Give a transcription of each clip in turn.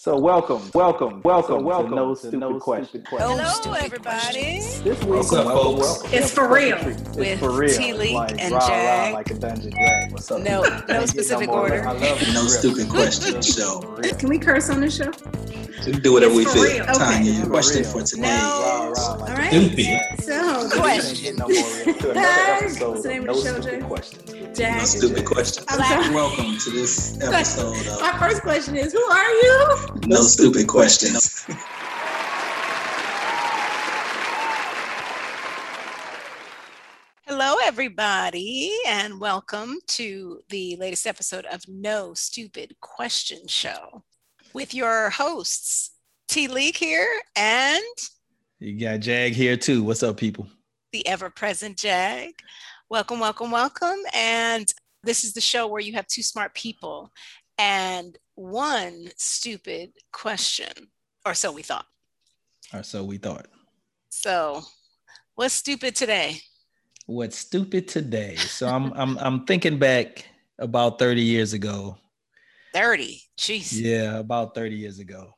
So welcome, welcome, welcome, welcome. To no stupid no question. Hello, everybody. This week, What's up, welcome, folks? welcome. It's for real. It's With for real. T-Leak like, and rah, Jag. Rah, like a dungeon drag. What's up? No, Can't no get specific more order. I love. No stupid question show. Can we curse on this show? We do whatever we feel. for. Tanya, Okay. question For for real. today. No. Rah, rah, like All a right. dungeon Stupid. drag. So, Question. get no more real. To another Guys, episode what's the name of of No the show, Stupid Jay? Questions. No stupid question. Welcome to this episode of My first question is, who are you? No Stupid Questions. Hello, everybody, and welcome to the latest episode of No Stupid Question Show with your hosts, T Leak here and You got Jag here too. What's up, people? the ever present Jag. Welcome, welcome, welcome. And this is the show where you have two smart people and one stupid question, or so we thought. Or so we thought. So, what's stupid today? What's stupid today? So I'm I'm I'm thinking back about 30 years ago. 30. Jeez. Yeah, about 30 years ago.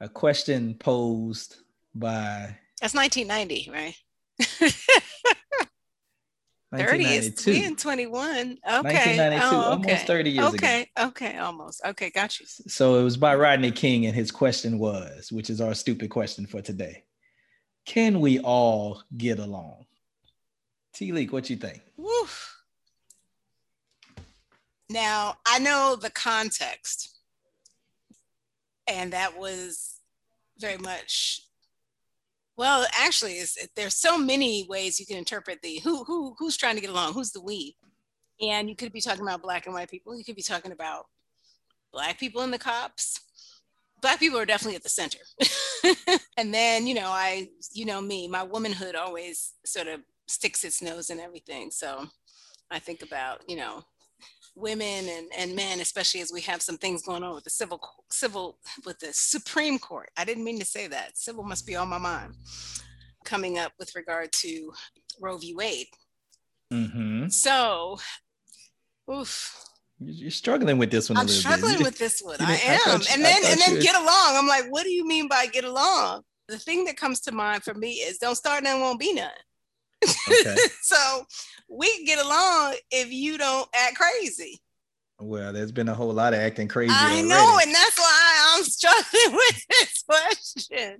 A question posed by That's 1990, right? 30 is 1992. we in 21. Okay. 1992, Oh, almost 30 years ago. Okay. Okay. Almost. Okay. Got you. So it was by Rodney King, and his question was, which is our stupid question for today. Can we all get along? T Leak, what you think? Woo. Now, I know the context, and that was very much. Well, actually, there's so many ways you can interpret the who who who's trying to get along, who's the we, and you could be talking about black and white people. You could be talking about black people and the cops. Black people are definitely at the center, and then you know I you know me, my womanhood always sort of sticks its nose in everything. So I think about you know women and, and men, especially as we have some things going on with the civil civil with the Supreme Court. I didn't mean to say that. Civil must be on my mind. Coming up with regard to Roe v. Wade. Mm-hmm. So, oof, You're struggling with this one a I'm struggling bit. with this one. I I am, you- and then and then get along. I'm like, what do you mean by get along? The thing that comes to mind for me is don't start none, won't be none. Okay. so we can get along if you don't act crazy. Well, there's been a whole lot of acting crazy. I already. know, and that's why I'm struggling with this question.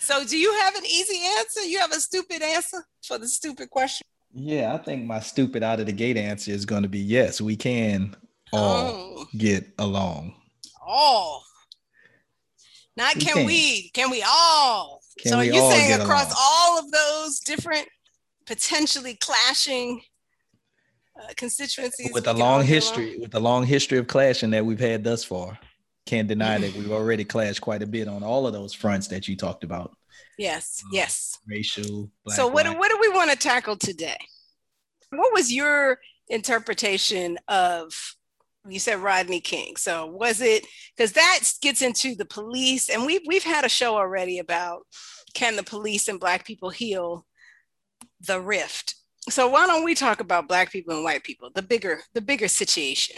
So, do you have an easy answer? You have a stupid answer for the stupid question? Yeah, I think my stupid out of the gate answer is going to be yes, we can all Oh, get along. all. Not We can, can. we? Can we all? Can so, are we you all saying across along? all of those different, potentially clashing uh, constituencies With a long history, with a long history of clashing that we've had thus far, can't deny that we've already clashed quite a bit on all of those fronts that you talked about? Yes, yes. racial. Black, so what, do- what do we want to tackle today what was your interpretation of you said rodney king so was it because that gets into the police and we've, we've had a show already about can the police and black people heal the rift so why don't we talk about black people and white people the bigger the bigger situation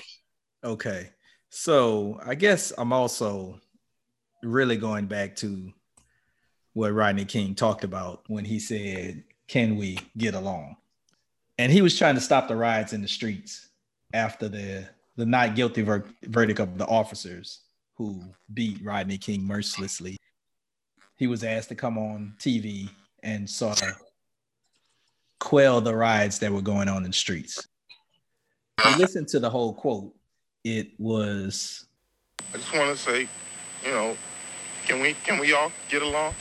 Okay. So I guess I'm also really going back to what Rodney King talked about when he said, Can we get along? And he was trying to stop the riots in the streets after the, the not guilty ver- verdict of the officers who beat Rodney King mercilessly. He was asked to come on TV and of quell the riots that were going on in the streets. You listen to the whole quote it was I just want to say, you know, can we can we all get along?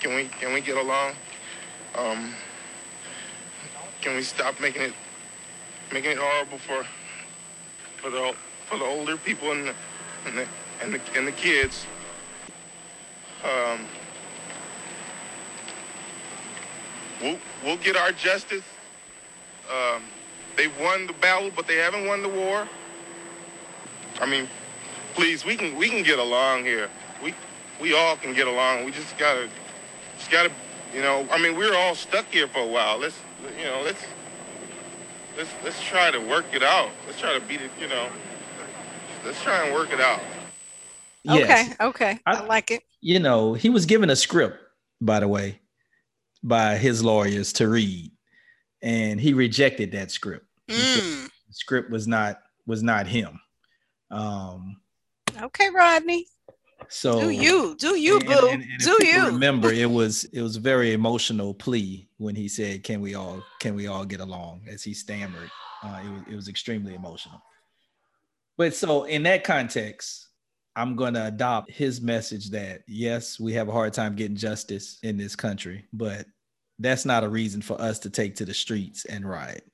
Can we can we get along? Um, can we stop making it making it horrible for for the for the older people and the and the and the, and the kids? Um, we'll we'll get our justice. Um, they've won the battle, but they haven't won the war. I mean, please, we can we can get along here. We we all can get along. We just gotta just gotta you know. I mean, we're all stuck here for a while. Let's you know let's let's let's try to work it out. Let's try to beat it. You know, let's try and work it out. Okay, okay. I, I- like it. You know, he was given a script, by the way, by his lawyers to read, and he rejected that script. Mm. the script was not was not him. Um, Okay, Rodney. so Do you? Do you, and- boo? and- and Do you? remember it was it was a very emotional plea when he said can we all can we all get along as he stammered uh, it, was, it was extremely emotional but so in that context i'm going to adopt his message that yes we have a hard time getting justice in this country but that's not a reason for us to take to the streets and riot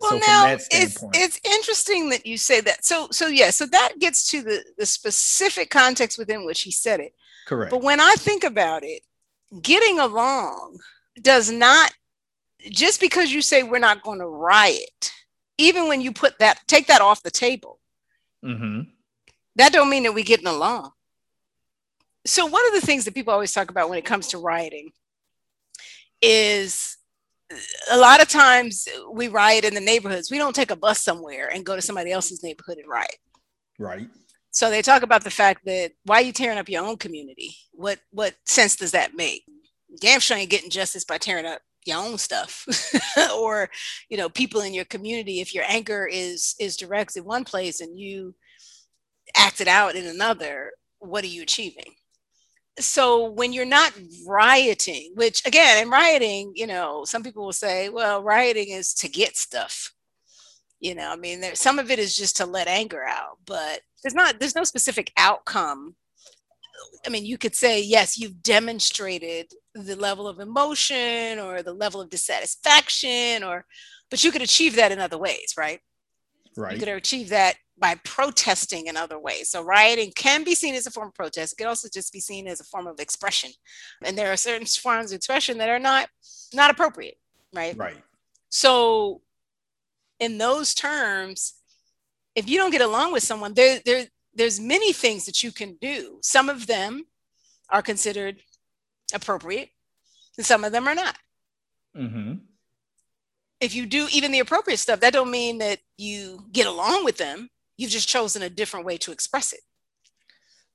Well, so now it's it's interesting that you say that. So so yeah, so that gets to the the specific context within which he said it. correct But when I think about it, getting along does not just because you say we're not going to riot, even when you put that take that off the table, hmm that don't mean that we're getting along. So one of the things that people always talk about when it comes to rioting is a lot of times we riot in the neighborhoods. We don't take a bus somewhere and go to somebody else's neighborhood and riot. right So they talk about the fact that why are you tearing up your own community? What what sense does that make? Damn sure ain't getting justice by tearing up your own stuff or you know people in your community if your anger is is directed one place and you act it out in another what are you achieving so when you're not rioting which again in rioting you know some people will say well rioting is to get stuff. You know i mean there, some of it is just to let anger out but there's not there's no specific outcome. I mean you could say yes you've demonstrated the level of emotion or the level of dissatisfaction or but you could achieve that in other ways right? Right. you could achieve that by protesting in other ways. So rioting can be seen as a form of protest. It can also just be seen as a form of expression. And there are certain forms of expression that are not not appropriate, right? right So in those terms, if you don't get along with someone, there, there there's many things that you can do. Some of them are considered appropriate, and some of them are not. hmm if you do even the appropriate stuff, that don't mean that you get along with them. You've just chosen a different way to express it.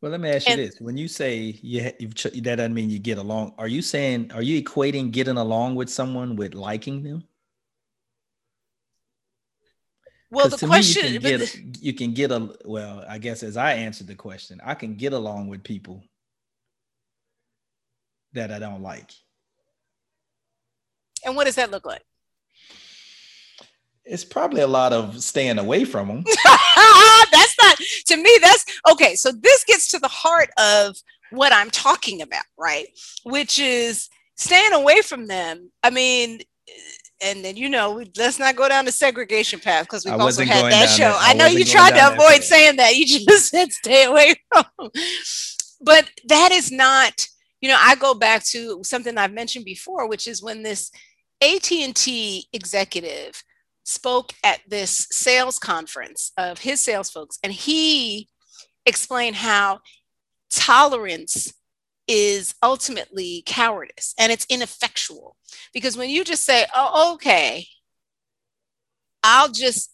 Well, let me ask you this: When you say you you've ch- that doesn't mean you get along. Are you saying are you equating getting along with someone with liking them? Well, the question, me, you can the- you can get a well. I guess as I answered the question, I can get along with people that I don't like. and what does that look like? It's probably a lot of staying away from them. that's not to me. That's okay. So this gets to the heart of what I'm talking about, right? Which is staying away from them. I mean, and then you know, we, let's not go down the segregation path because we've also had that show. that- I I know you tried to avoid saying that. You just said stay away from. But that is not. You know, I go back to something I've mentioned before, which is when this AT&T executive spoke at this sales conference of his sales folks and he explained how tolerance is ultimately cowardice and it's ineffectual. Because when you just say oh okay i'll just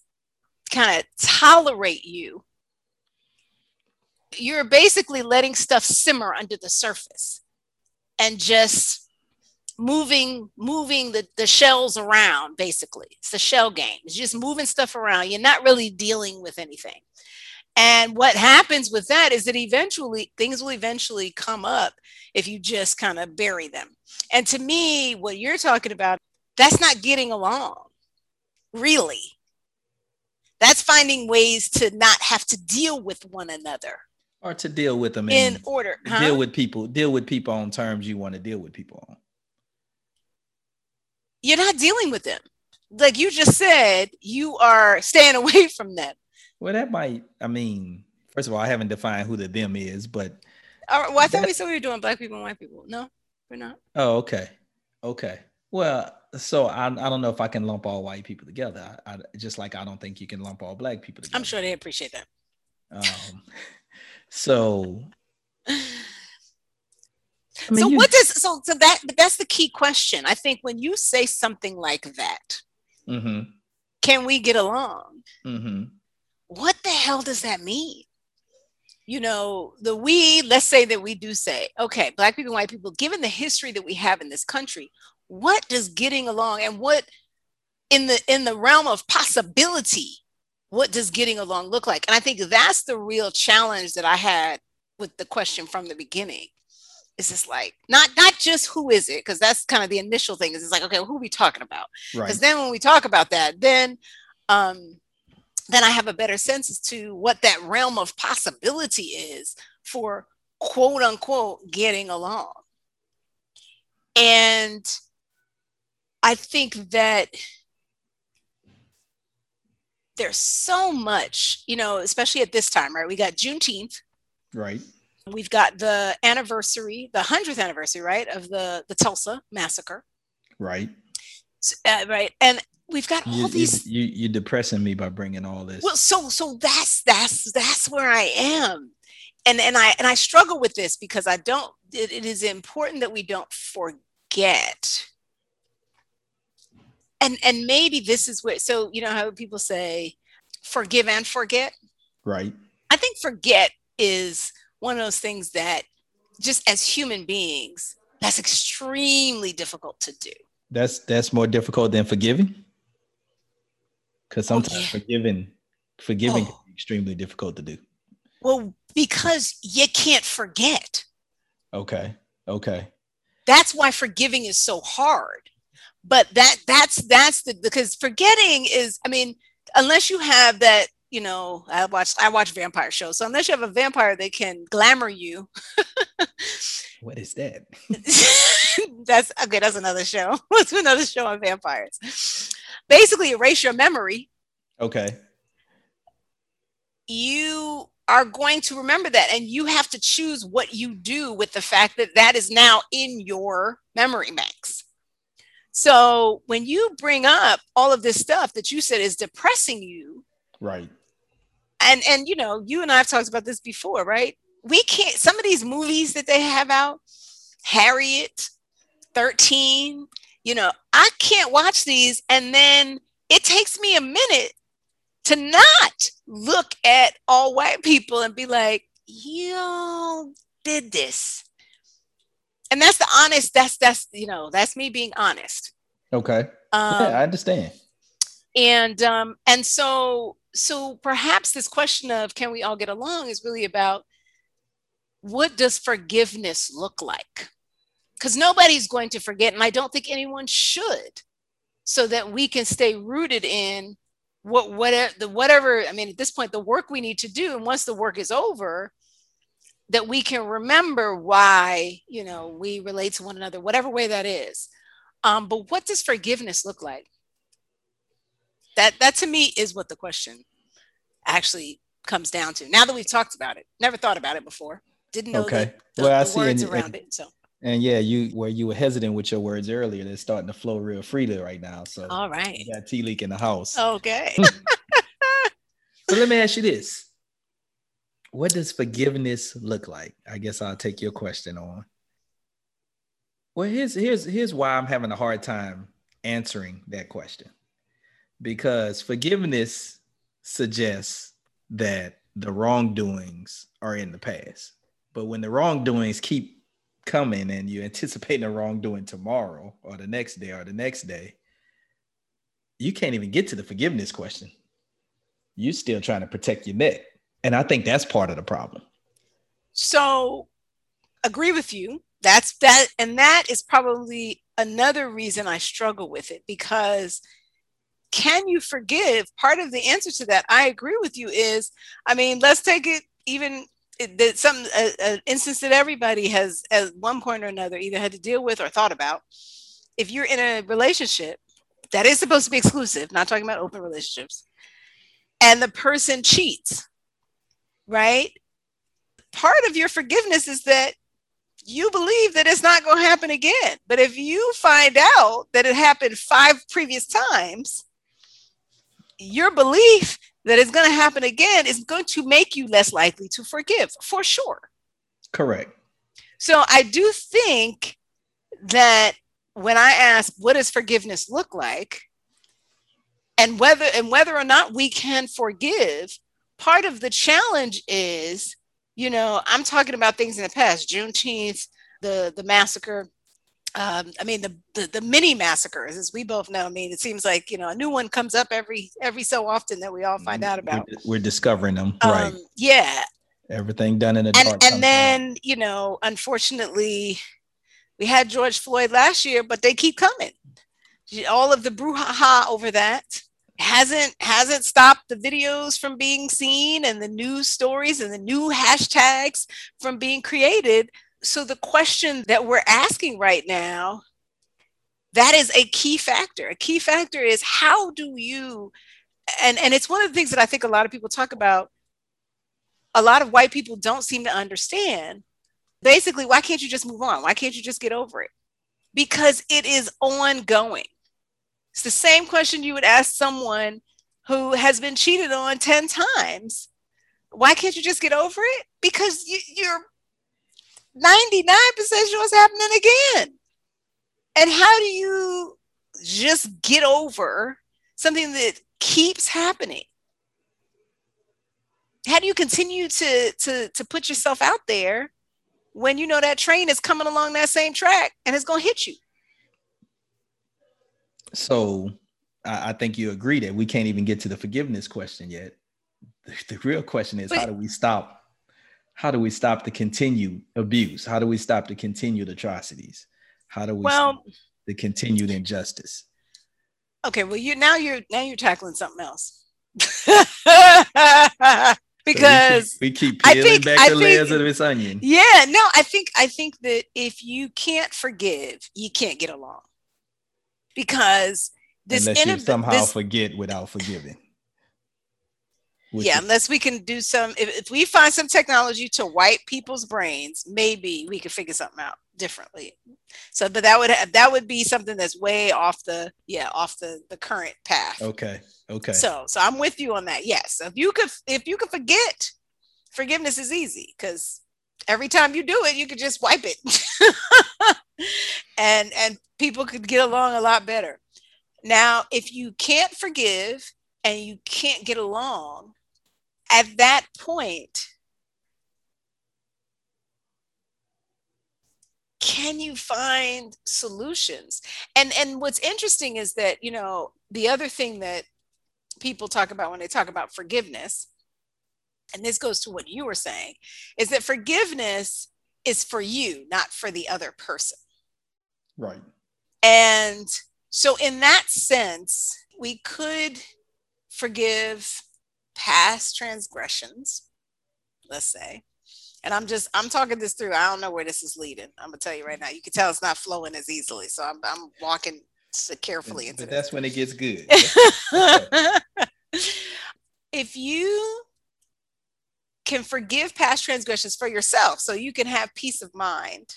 kind of tolerate you you're basically letting stuff simmer under the surface and just moving moving the, the shells around basically. It's a shell game. It's just moving stuff around. You're not really dealing with anything. And what happens with that is that eventually things will eventually come up if you just kind of bury them. And to me what you're talking about that's not getting along really. That's finding ways to not have to deal with one another. Or to deal with them in order huh? deal with people, deal with people on terms you want to deal with people on. You're not dealing with them. Like you just said, you are staying away from them. Well, that might. I mean, first of all, I haven't defined who the them is, but right, well, I thought we said we were doing black people and white people. No, we're not. oh, okay, okay. Well, so I, I don't know if I can lump all white people together. I, I just like I don't think you can lump all black people together. I'm sure they appreciate that. Um, so I mean, so you- what does so so that that's the key question. I think when you say something like that, Mm-hmm. can we get along? Mm-hmm. What the hell does that mean? you know, the we, let's say that we do say, okay, black people, white people, given the history that we have in this country, what does getting along and what in the in the realm of possibility, what does getting along look like? And I think that's the real challenge that I had with the question from the beginning. Is this like not not just who is it? Because that's kind of the initial thing. Is it's like, okay, well, who are we talking about? Because Right. then when we talk about that, then um then I have a better sense as to what that realm of possibility is for quote unquote getting along. And I think that there's so much, you know, especially at this time, right? We got Juneteenth, Right. We've got the anniversary, the 100th anniversary, right, of the, the Tulsa massacre, Right. Uh, right? And we've got You, all you, these you, you're depressing me by bringing all this. well so so that's that's that's where i am and and i and i struggle with this because i don't it, it is important that we don't forget and and maybe this is where so you know how people say forgive and forget right. i think forget is one of those things that just as human beings that's extremely difficult to do That's that's more difficult than forgiving. Because Oh, sometimes yeah. forgiving, forgiving Oh. can be extremely difficult to do. well because you can't forget Okay. Okay. that's why forgiving is so hard but that that's that's the because forgetting is i mean unless you have that you know i watch i watch vampire shows so unless you have a vampire that can glamour you What is that? that's okay that's another show let's do another show on vampires basically erase your memory Okay. you are going to remember that and you have to choose what you do with the fact that that is now in your memory max so when you bring up all of this stuff that you said is depressing you Right. And and you know you and i've talked about this before right we can't some of these movies that they have out harriet 13 you know i can't watch these and then it takes me a minute to not look at all white people and be like you all did this and that's the honest that's that's you know that's me being honest Okay. um, yeah, I understand. and um and so so perhaps this question of can we all get along is really about what does forgiveness look like? Because nobody's going to forget and i don't think anyone should so that we can stay rooted in what whatever the whatever i mean at this point the work we need to do and once the work is over that we can remember why you know we relate to one another whatever way that is. Um, but what does forgiveness look like that that to me is what the question actually comes down to now that we've talked about it never thought about it before didn't know Okay. the, the, Well, I the see words and- around and- it so And yeah, you where you were hesitant with your words earlier, they're starting to flow real freely right now. So all right you got T Leak in the house. okay So let me ask you this. What does forgiveness look like? I guess I'll take your question on. Well, here's here's here's why I'm having a hard time answering that question. Because forgiveness suggests that the wrongdoings are in the past. But when the wrongdoings keep coming and you're anticipating a wrongdoing tomorrow or the next day or the next day, you can't even get to the forgiveness question you're still trying to protect your neck. And I think that's part of the problem. so agree with you that's that and that is probably another reason i struggle with it because can you forgive? Part of the answer to that i agree with you is i mean let's take it even that some an instance that everybody has at one point or another either had to deal with or thought about. If you're in a relationship that is supposed to be exclusive not talking about open relationships and the person cheats right? Part of your forgiveness is that you believe that it's not going to happen again. But if you find out that it happened five previous times, your belief that it's going to happen again is going to make you less likely to forgive for sure. Correct. So I do think that when I ask what does forgiveness look like and whether and whether or not we can forgive, part of the challenge is You know, I'm talking about things in the past, Juneteenth, the the massacre. Um, I mean, the, the the mini massacres, as we both know. I mean, it seems like you know a new one comes up every every so often that we all find out about. We're, we're discovering them, Um, right? Yeah, Everything done in a and dark. and then you know unfortunately we had george floyd last year but they keep coming all of the brouhaha over that hasn't hasn't stopped the videos from being seen and the news stories and the new hashtags from being created so the question that we're asking right now that is a key factor a key factor is how do you and and it's one of the things that i think a lot of people talk about a lot of white people don't seem to understand. Basically, why can't you just move on? Why can't you just get over it? Because it is ongoing. It's the same question you would ask someone who has been cheated on 10 times. Why can't you just get over it? Because you, you're 99% sure it's happening again. And how do you just get over something that keeps happening? how do you continue to to to put yourself out there when you know that train is coming along that same track and it's going to hit you So I, I think you agree that we can't even get to the forgiveness question yet. The, the real question is how do we stop? How do we stop the continued abuse? How do we stop the continued atrocities? How do we Well- stop the continued injustice? okay well you now you're now you're tackling something else So because we keep, we keep I peeling think- back I the layers of this onion. yeah no i think i think that if you can't forgive you can't get along because this, Unless you inab- somehow this forget without forgiving. Yeah is- unless we can do some if, if we find some technology to wipe people's brains maybe we could figure something out differently so but that would ha- that would be something that's way off the yeah off the the current path okay. Okay. so so i'm with you on that yes if you could if you could forget forgiveness is easy because every time you do it you could just wipe it and and people could get along a lot better now if you can't forgive and you can't get along at that point can you find solutions and and what's interesting is that you know the other thing that people talk about when they talk about forgiveness and this goes to what you were saying is that forgiveness is for you not for the other person right. and so, in that sense, we could forgive past transgressions, let's say. And I'm just, I'm talking this through. I don't know where this is leading. I'm to tell you right now. You can tell it's not flowing as easily. So, I'm, I'm walking carefully into But this. that's when it gets good. if you can forgive past transgressions for yourself, so you can have peace of mind,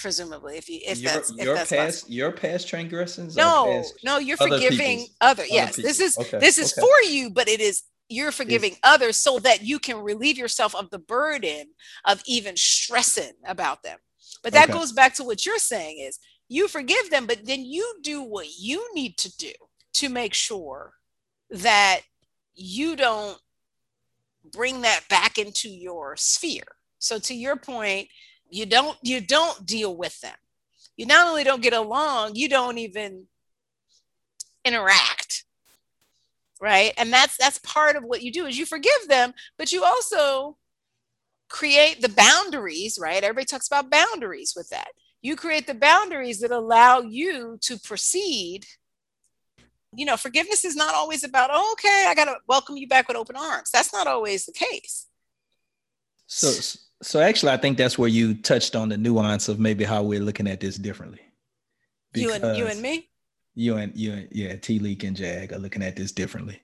presumably, if you if your, that's if your that's past possible. your past transgressions No, past- no, you're forgiving other. other Yes, this is Okay, this is okay. for you, but it is you're forgiving others so that you can relieve yourself of the burden of even stressing about them. But that Okay. goes back to what you're saying is you forgive them, but then you do what you need to do to make sure that you don't bring that back into your sphere. So to your point, you don't you don't deal with them. You not only don't get along, you don't even interact. Right? And that's that's part of what you do is you forgive them, but you also create the boundaries, right? Everybody talks about boundaries with that. You create the boundaries that allow you to proceed. You know, forgiveness is not always about, oh, okay, I got to welcome you back with open arms. That's not always the case. So, so actually, I think that's where you touched on the nuance of maybe how we're looking at this differently. You and you and me. you and you and yeah, T Leak and Jag are looking at this differently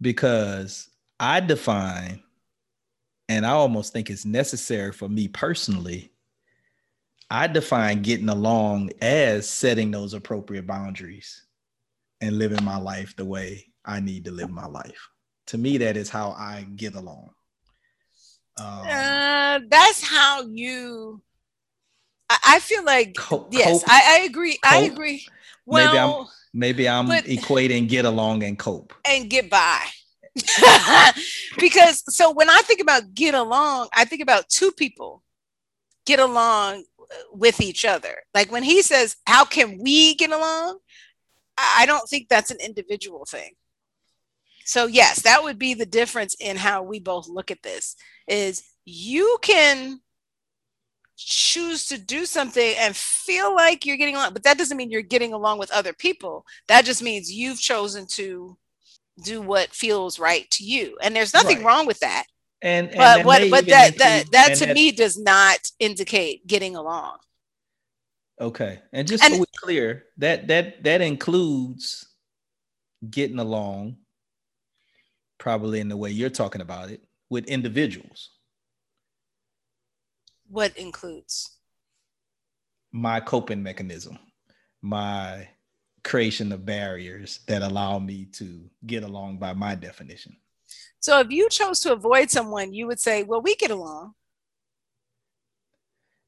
because I define, and I almost think it's necessary for me personally. I define getting along as setting those appropriate boundaries and living my life the way I need to live my life. To me, that is how I get along. Um, Uh, that's how you. I, I feel like co- yes, cope. I, I agree. I Cope. agree. Maybe I'm- Well, maybe I'm but- equating get along and cope. and get by. because so when I think about get along, I think about two people get along with each other. Like when he says, How can we get along? I don't think that's an individual thing. So yes, that would be the difference in how we both look at this is you can choose to do something and feel like you're getting along, but that doesn't mean you're getting along with other people. That just means you've chosen to do what feels right to you. And there's nothing right. wrong with that. And, and but what but that that that to that, me does not indicate getting along. Okay. And just and, so we're clear, that that that includes getting along probably in the way you're talking about it with individuals. What includes? My coping mechanism, my creation of barriers that allow me to get along by my definition. So if you chose to avoid someone, you would say, well, we get along.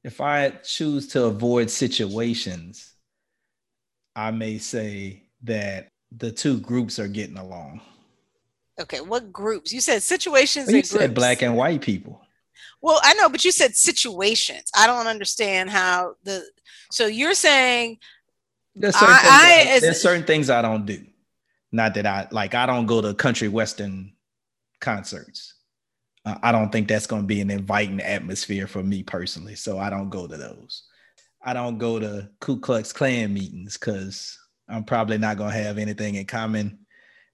If I choose to avoid situations, I may say that the two groups are getting along. Okay, what groups? You said situations. Well, you said groups. black and white people. Well, I know, but you said situations. I don't understand how the. So you're saying there's certain, I, things, I, there's certain things I don't do. Not that I like. I don't go to country western concerts. Uh, I don't think that's going to be an inviting atmosphere for me personally. So I don't go to those. I don't go to Ku Klux Klan meetings because I'm probably not going to have anything in common,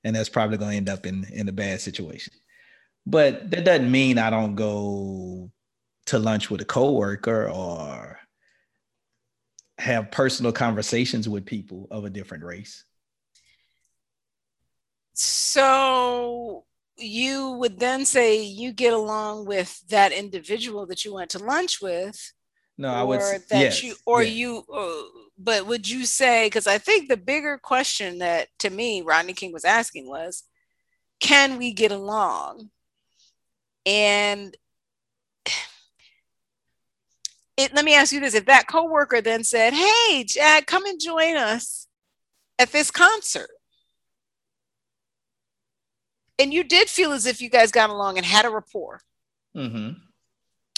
and that's probably going to end up in in a bad situation. But that doesn't mean I don't go to lunch with a coworker or have personal conversations with people of a different race. So you would then say you get along with that individual that you went to lunch with. No, I would that yes, you or yes. you uh, but would you say because I think the bigger question that to me Rodney King was asking was can we get along? And it, let me ask you this if that coworker then said, Hey, Jack, come and join us at this concert. And you did feel as if you guys got along and had a rapport. Mm-hmm.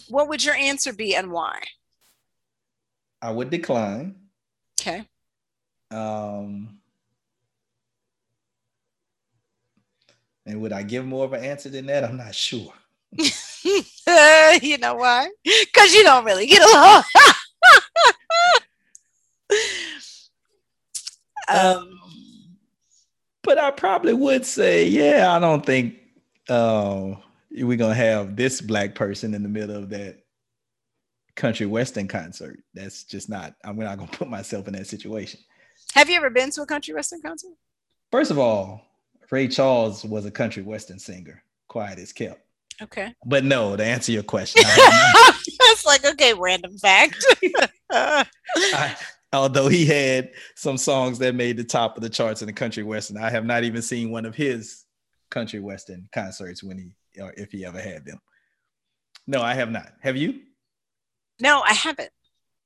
What would your answer be and why? I would decline. Okay. Um, and would I give more of an answer than that? I'm not sure. you know why? Because you don't really get along. um, but I probably would say, yeah, I don't think uh, we're gonna have this black person in the middle of that country western concert. That's just not. I'm not gonna put myself in that situation. Have you ever been to a country western concert? First of all, Ray Charles was a country western singer. Quiet as kept. Okay. But no, to answer your question, it's like okay, random fact. I, although he had some songs that made the top of the charts in the country western, I have not even seen one of his country western concerts when he or if he ever had them. No, I have not. Have you? No, I haven't.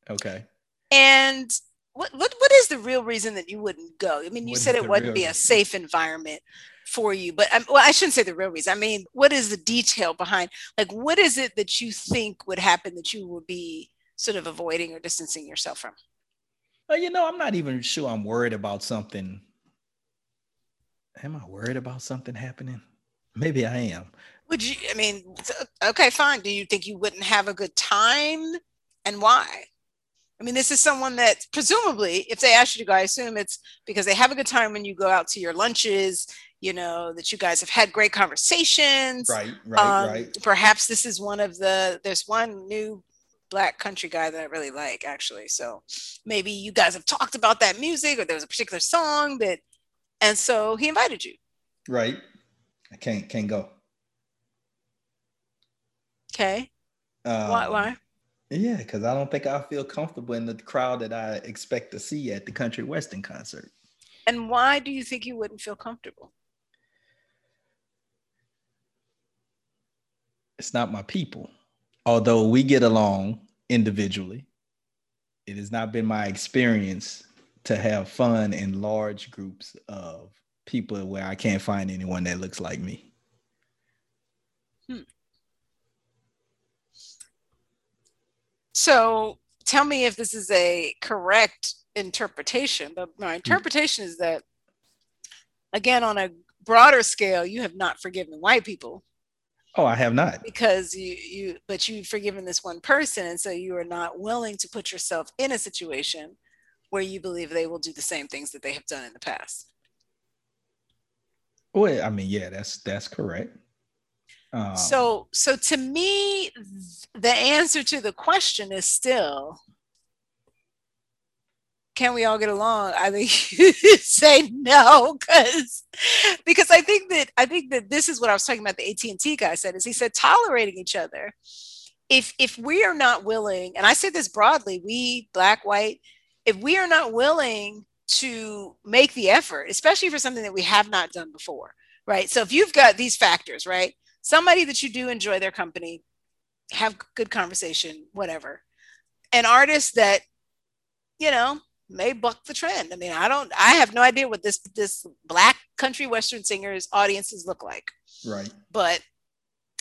Okay. And what what what is the real reason that you wouldn't go? I mean, you what said it wouldn't be a safe environment for you but um, well i shouldn't say the real reason i mean what is the detail behind like what is it that you think would happen that you would be sort of avoiding or distancing yourself from well, you know i'm not even sure i'm worried about something am i worried about something happening maybe i am would you i mean okay fine. Do you think you wouldn't have a good time? And why? I mean, this is someone that presumably, if they ask you to go, I assume it's because they have a good time when you go out to your lunches you know that you guys have had great conversations. Right right um, right. perhaps this is one of the there's one new black country guy that i really like actually. So maybe you guys have talked about that music or there was a particular song that and so he invited you. Right. I can't can't go okay um, why why yeah because i don't think i feel comfortable in the crowd that i expect to see at the country western concert and why do you think you wouldn't feel comfortable it's not my people. Although we get along individually, it has not been my experience to have fun in large groups of people where I can't find anyone that looks like me. Hmm. So tell me if this is a correct interpretation, but my hmm. interpretation is that, again, on a broader scale, you have not forgiven white people Oh, I have not. because you you but you've forgiven this one person and so you are not willing to put yourself in a situation where you believe they will do the same things that they have done in the past Well, I mean, yeah, that's that's correct. Um, so so to me the answer to the question is still can we all get along? I think say no because because i think that i think that this is what i was talking about the at&t guy said is he said tolerating each other. If if we are not willing and i say this broadly we black white if we are not willing to make the effort especially for something that we have not done before right? So if you've got these factors right somebody that you do enjoy their company have good conversation whatever an artist that you know may buck the trend i mean i don't i have no idea what this this black country western singers audiences look like right. but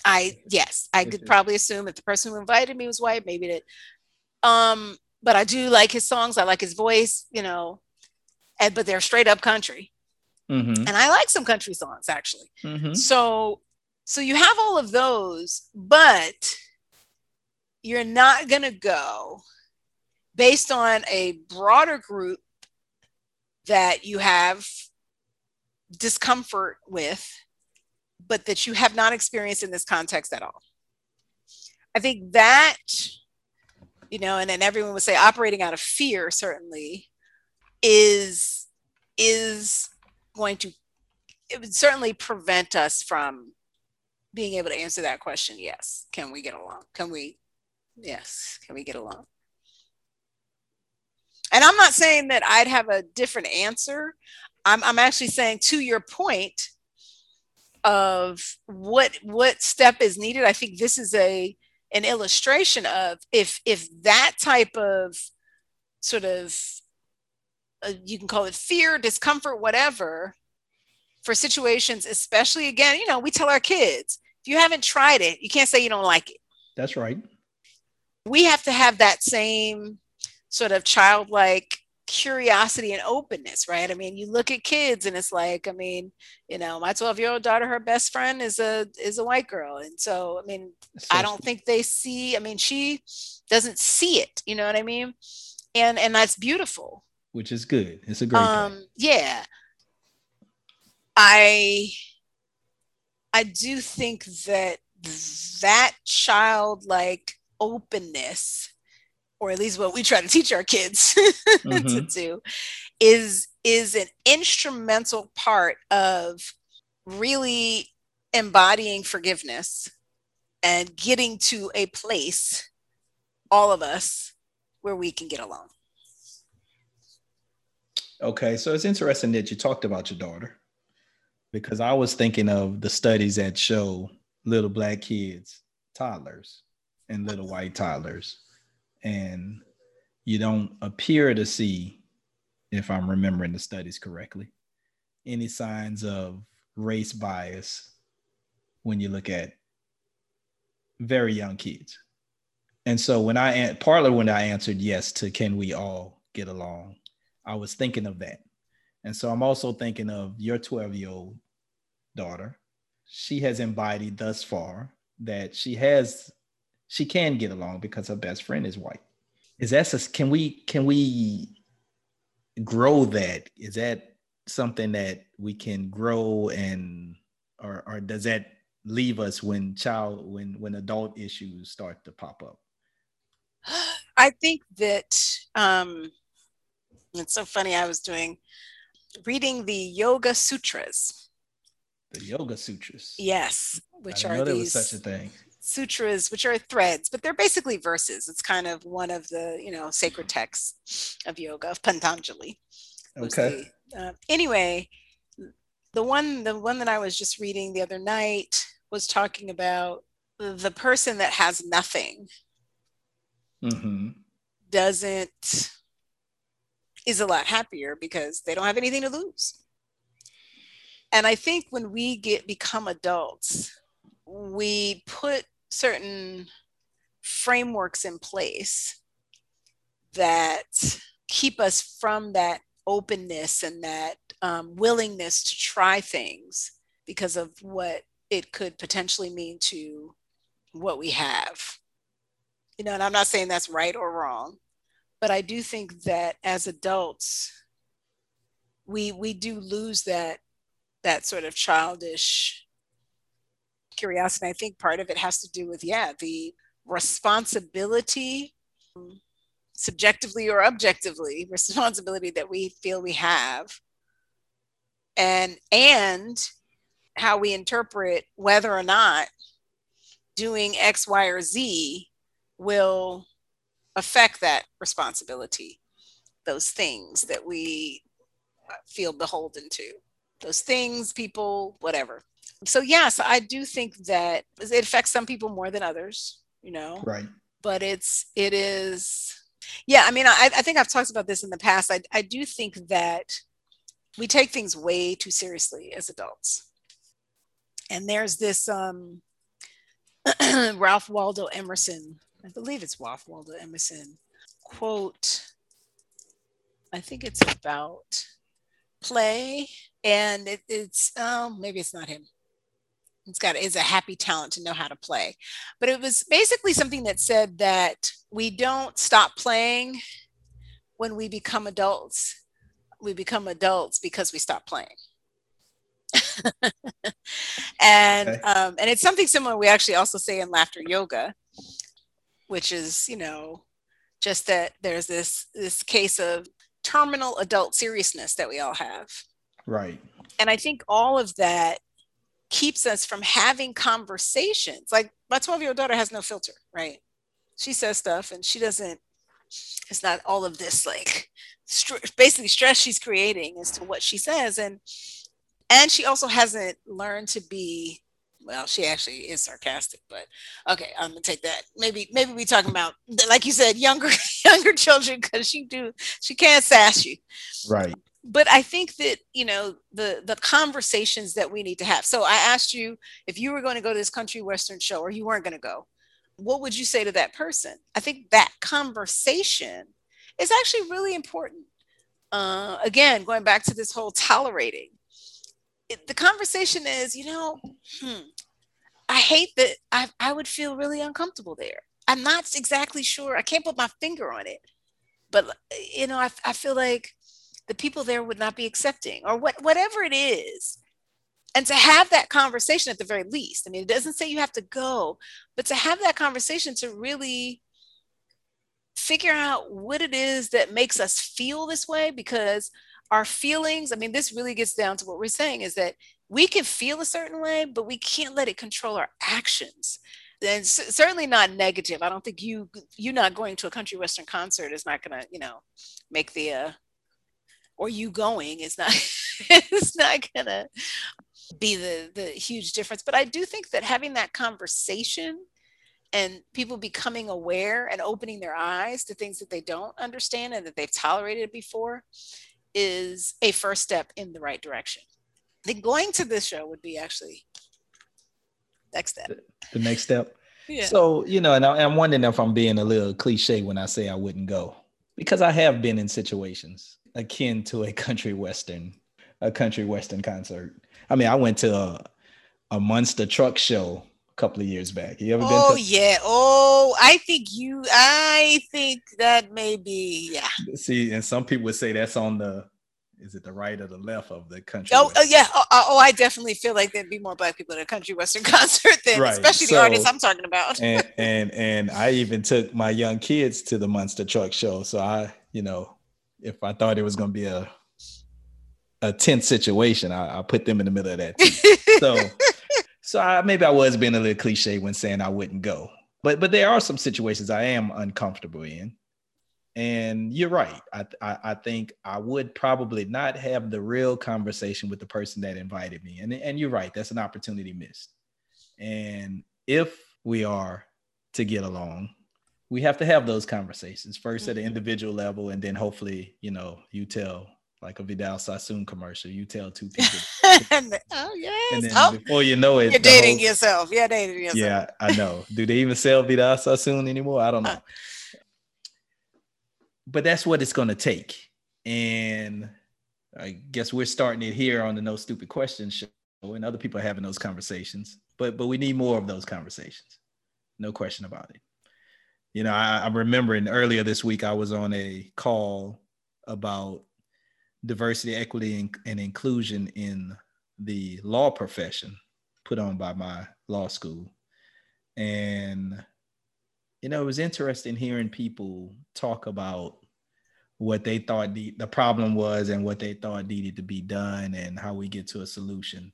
I yes, I could probably assume if the person who invited me was white, maybe that. Um, but I do like his songs. I like his voice, you know, and but they're straight up country, Mm-hmm. and I like some country songs actually. Mm-hmm. So, so you have all of those, but you're not gonna go based on a broader group that you have discomfort with, but that you have not experienced in this context at all. I think that, you know, and then everyone would say operating out of fear certainly is is going to it would certainly prevent us from being able to answer that question yes. Can we get along? Can we yes can we get along? And i'm not saying that i'd have a different answer. I'm, I'm actually saying to your point of what what step is needed i think this is a an illustration of if if that type of sort of uh, you can call it fear discomfort whatever for situations especially again you know we tell our kids if you haven't tried it you can't say you don't like it. That's right. we have to have that same sort of childlike curiosity and openness right? I mean you look at kids and it's like i mean you know my 12 year old daughter her best friend is a is a white girl. And so i mean i don't think they see i mean she doesn't see it you know what i mean? And and that's beautiful. Which is good. It's a great thing. um yeah i i do think that that childlike openness or at least what we try to teach our kids to Mhm. do is is an instrumental part of really embodying forgiveness and getting to a place all of us where we can get along Okay, so it's interesting that you talked about your daughter because I was thinking of the studies that show little black kids, toddlers, and little white toddlers. And you don't appear to see, if I'm remembering the studies correctly, any signs of race bias when you look at very young kids. And so when I partly when I answered yes to can we all get along, I was thinking of that. And so I'm also thinking of your 12 year old daughter. She has embodied thus far that she has, she can get along because her best friend is white. Is that, can we, can we grow that? Is that something that we can grow and, or, or does that leave us when child, when, when adult issues start to pop up? I think that um, it's so funny. I was doing reading the Yoga Sutras. The Yoga Sutras. Yes, which are know there these was such a thing. sutras, which are threads, but they're basically verses. It's kind of one of the you know sacred texts of yoga of Patanjali. Okay. the- uh, anyway, the one the one that I was just reading the other night was talking about the person that has nothing hmm doesn't is a lot happier because they don't have anything to lose. And I think when we get become adults, we put certain frameworks in place that keep us from that openness and that um, willingness to try things because of what it could potentially mean to what we have. You know, and I'm not saying that's right or wrong, but I do think that as adults, we we do lose that that sort of childish curiosity. I think part of it has to do with yeah the responsibility, subjectively or objectively, responsibility that we feel we have, and and how we interpret whether or not doing X, Y, or Z will affect that responsibility, those things that we feel beholden to, those things, people, whatever. So, yes, I do think that it affects some people more than others, you know? Right. But it's, it is, yeah, I mean, I, I think I've talked about this in the past. I, I do think that we take things way too seriously as adults. And there's this um, Ralph Waldo Emerson, I believe it's Ralph Waldo Emerson quote. I think it's about play, and it, it's oh maybe it's not him. It's got it's a happy talent to know how to play, but it was basically something that said that we don't stop playing when we become adults. We become adults because we stop playing. and okay. um, and it's something similar we actually also say in laughter yoga which is you know just that there's this this case of terminal adult seriousness that we all have. Right. And i think all of that keeps us from having conversations. Like my 12 year old daughter has no filter right? She says stuff and she doesn't it's not all of this like st- basically stress she's creating as to what she says. And and she also hasn't learned to be well she actually is sarcastic but okay i'm gonna take that. Maybe maybe we talking about like you said younger younger children because she do she can't sass you. Right. But i think that you know the the conversations that we need to have. So i asked you if you were going to go to this country western show or you weren't going to go what would you say to that person? I think that conversation is actually really important. Uh, again going back to this whole tolerating. It, the conversation is, you know, hmm, I hate that I, I would feel really uncomfortable there. I'm not exactly sure. I can't put my finger on it, but you know, I, I feel like the people there would not be accepting or what, whatever it is. And to have that conversation at the very least, I mean, it doesn't say you have to go, but to have that conversation to really figure out what it is that makes us feel this way because our feelings, I mean, this really gets down to what we're saying is that we can feel a certain way, but we can't let it control our actions. And certainly not negative. I don't think you you not going to a country western concert is not going to you know make the uh, or you going is not it's not going to be the the huge difference. But I do think that having that conversation and people becoming aware and opening their eyes to things that they don't understand and that they've tolerated before is a first step in the right direction. Think going to this show would be actually next step. The, next step. Yeah. So, you know, and I, I'm wondering if I'm being a little cliche when I say I wouldn't go because I have been in situations akin to a country western, a country western concert. I mean, I went to a, a monster truck show a couple of years back. You ever been? Oh to- yeah. Oh, I think you. I think that may be yeah. See, and some people would say that's on the. Is it the right or the left of the country? Oh, oh yeah. Oh, oh, oh, I definitely feel like there'd be more black people at a country western concert than, right. especially so, the artists I'm talking about. and and and I even took my young kids to the Monster Truck Show. So I, you know, if I thought it was going to be a a tense situation, I, I put them in the middle of that. so so I, maybe I was being a little cliche when saying I wouldn't go, but but there are some situations I am uncomfortable in, and you're right. I, I I, think I would probably not have the real conversation with the person that invited me, and and you're right. That's an opportunity missed. And if we are to get along, we have to have those conversations first at an mm-hmm. individual level, and then hopefully, you know, you tell like a Vidal Sassoon commercial. You tell two people, oh yes. and then oh, before you know it, you're dating whole- yourself. You're dating yourself. Yeah, I know. Do they even sell Vidal Sassoon anymore? I don't know. But that's what it's going to take, and I guess we're starting it here on the No Stupid Questions show, and other people are having those conversations. But but we need more of those conversations. No question about it. You know, I, I'm remembering earlier this week I was on a call about diversity, equity, and, and inclusion in the law profession put on by my law school. And, you know, it was interesting hearing people talk about what they thought the, the problem was and what they thought needed to be done and how we get to a solution.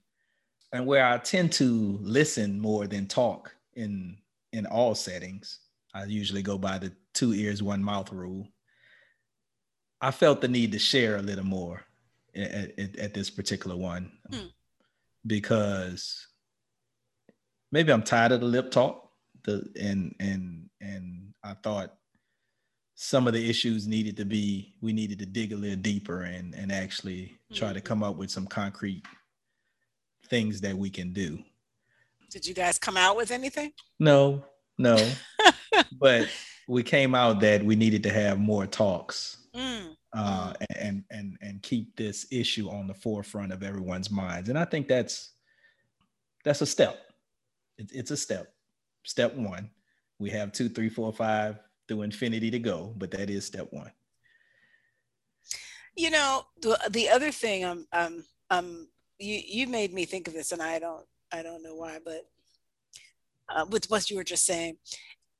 And where I tend to listen more than talk in in all settings, I usually go by the two ears, one mouth rule. I felt the need to share a little more at, at, at this particular one Hmm. because maybe I'm tired of the lip talk. The and and and I thought some of the issues needed to be we needed to dig a little deeper and and actually try to come up with some concrete things that we can do. Did you guys come out with anything? No, no, but we came out that we needed to have more talks Mm, uh, and and and keep this issue on the forefront of everyone's minds. And I think that's that's a step. It, it's a step. Step one. We have two, three, four, five through infinity to go, but that is step one. You know, the the other thing um um um you you made me think of this and I don't I don't know why, but uh, with what you were just saying,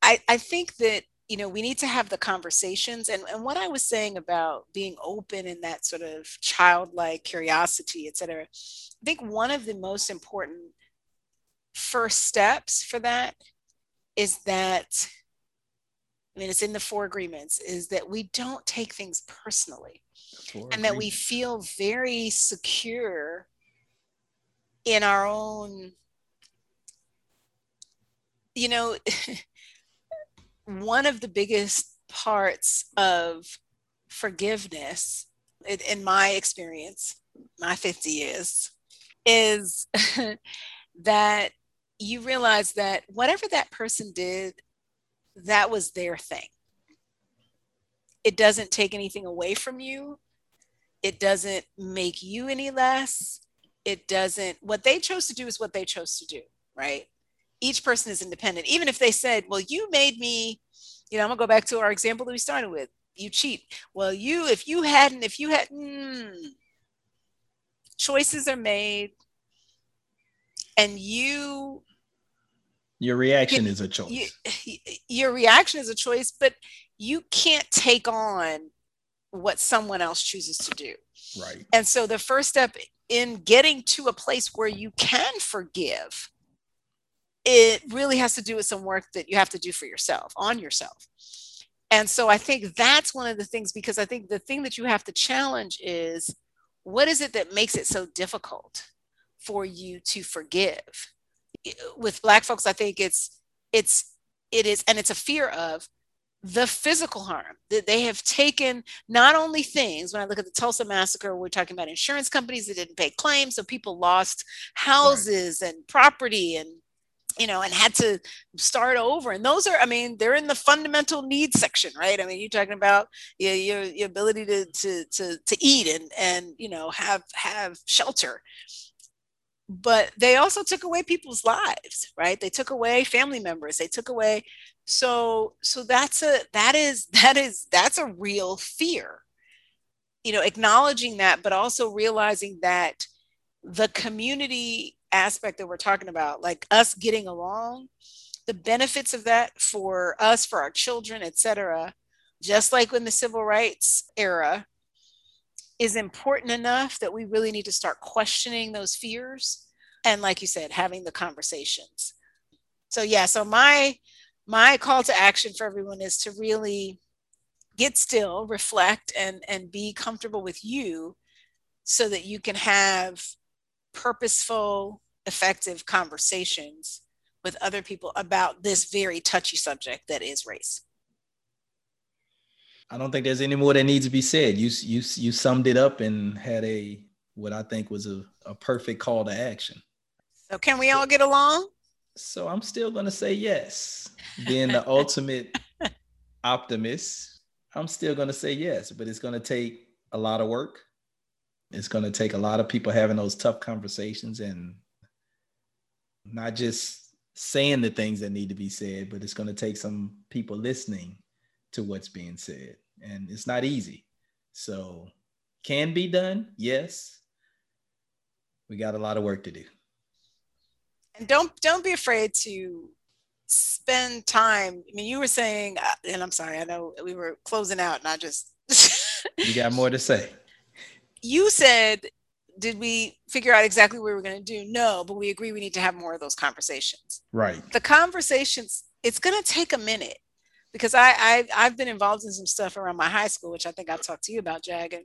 I I think that you know we need to have the conversations and and what I was saying about being open and that sort of childlike curiosity, et cetera. I think one of the most important first steps for that is that I mean it's in the four agreements is that we don't take things personally. And that we feel very secure in our own you know one of the biggest parts of forgiveness in, in my experience my 50 years is that you realize that whatever that person did that was their thing. It doesn't take anything away from you. It doesn't make you any less. It doesn't what they chose to do is what they chose to do right? Each person is independent. Even if they said well you made me you know i'm gonna go back to our example that we started with. You cheat. Well you if you hadn't if you had mm, choices are made. And you Your reaction is a choice. you, your reaction is a choice, but you can't take on what someone else chooses to do. right. And so the first step in getting to a place where you can forgive, it really has to do with some work that you have to do for yourself, on yourself. And so I think that's one of the things because I think the thing that you have to challenge is what is it that makes it so difficult for you to forgive? With black folks, I think it's it's it is and it's a fear of the physical harm that they have taken not only things when i look at the tulsa massacre we're talking about insurance companies that didn't pay claims so people lost houses and property and you know and had to start over. And those are i mean they're in the fundamental needs section right? I mean you're talking about your your, your ability to, to to to eat and and you know have have shelter but they also took away people's lives right? They took away family members they took away so so that's a that is that is that's a real fear. You know acknowledging that but also realizing that the community aspect that we're talking about like us getting along the benefits of that for us for our children etc just like in the civil rights era is important enough that we really need to start questioning those fears and like you said having the conversations. So yeah so my my call to action for everyone is to really get still reflect and and be comfortable with you so that you can have purposeful effective conversations with other people about this very touchy subject that is race I don't think there's any more that needs to be said. You you you summed it up and had a what I think was a, a perfect call to action. So can we all get along? So I'm still gonna say yes. Being the ultimate optimist, I'm still gonna say yes, but it's gonna take a lot of work. It's gonna take a lot of people having those tough conversations and not just saying the things that need to be said, but it's gonna take some people listening to what's being said. And it's not easy. So can be done, yes. We got a lot of work to do and don't don't be afraid to spend time i mean you were saying uh, and i'm sorry i know we were closing out and i just you got more to say you said did we figure out exactly what we were going to do no but we agree we need to have more of those conversations right the conversations it's going to take a minute because I, I i've been involved in some stuff around my high school which i think i've talked to you about jag and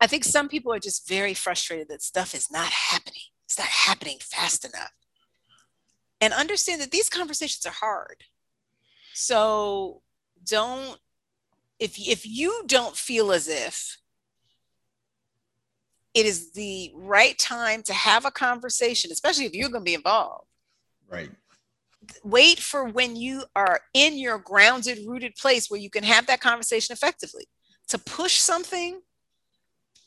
i think some people are just very frustrated that stuff is not happening it's not happening fast enough and understand that these conversations are hard. So don't if if you don't feel as if it is the right time to have a conversation, especially if you're going to be involved. Right. Wait for when you are in your grounded, rooted place where you can have that conversation effectively. To push something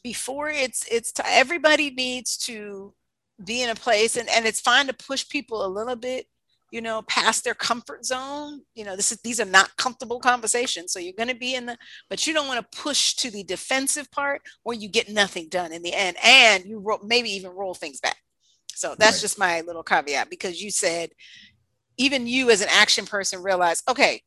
before it's it's to, everybody needs to be in a place and, and it's fine to push people a little bit you know past their comfort zone you know this is these are not comfortable conversations so you're going to be in the but you don't want to push to the defensive part or you get nothing done in the end and you ro- maybe even roll things back so that's right. just my little caveat because you said even you as an action person realize okay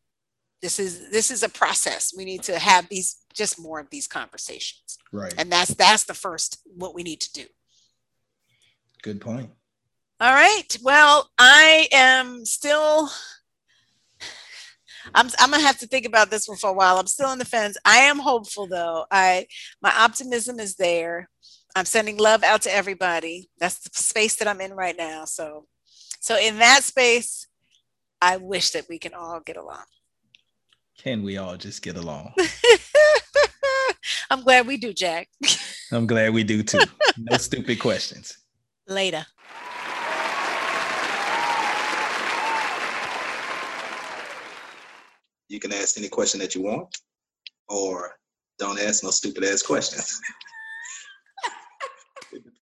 this is this is a process we need to have these just more of these conversations right and that's that's the first what we need to do Good point. All right. Well, I am still. I'm, I'm gonna have to think about this one for a while. I'm still on the fence. I am hopeful though. I my optimism is there. I'm sending love out to everybody. That's the space that I'm in right now. So, so in that space, I wish that we can all get along. Can we all just get along? I'm glad we do, Jack. I'm glad we do too. No stupid questions later. You can ask any question that you want, or don't ask no stupid ass questions.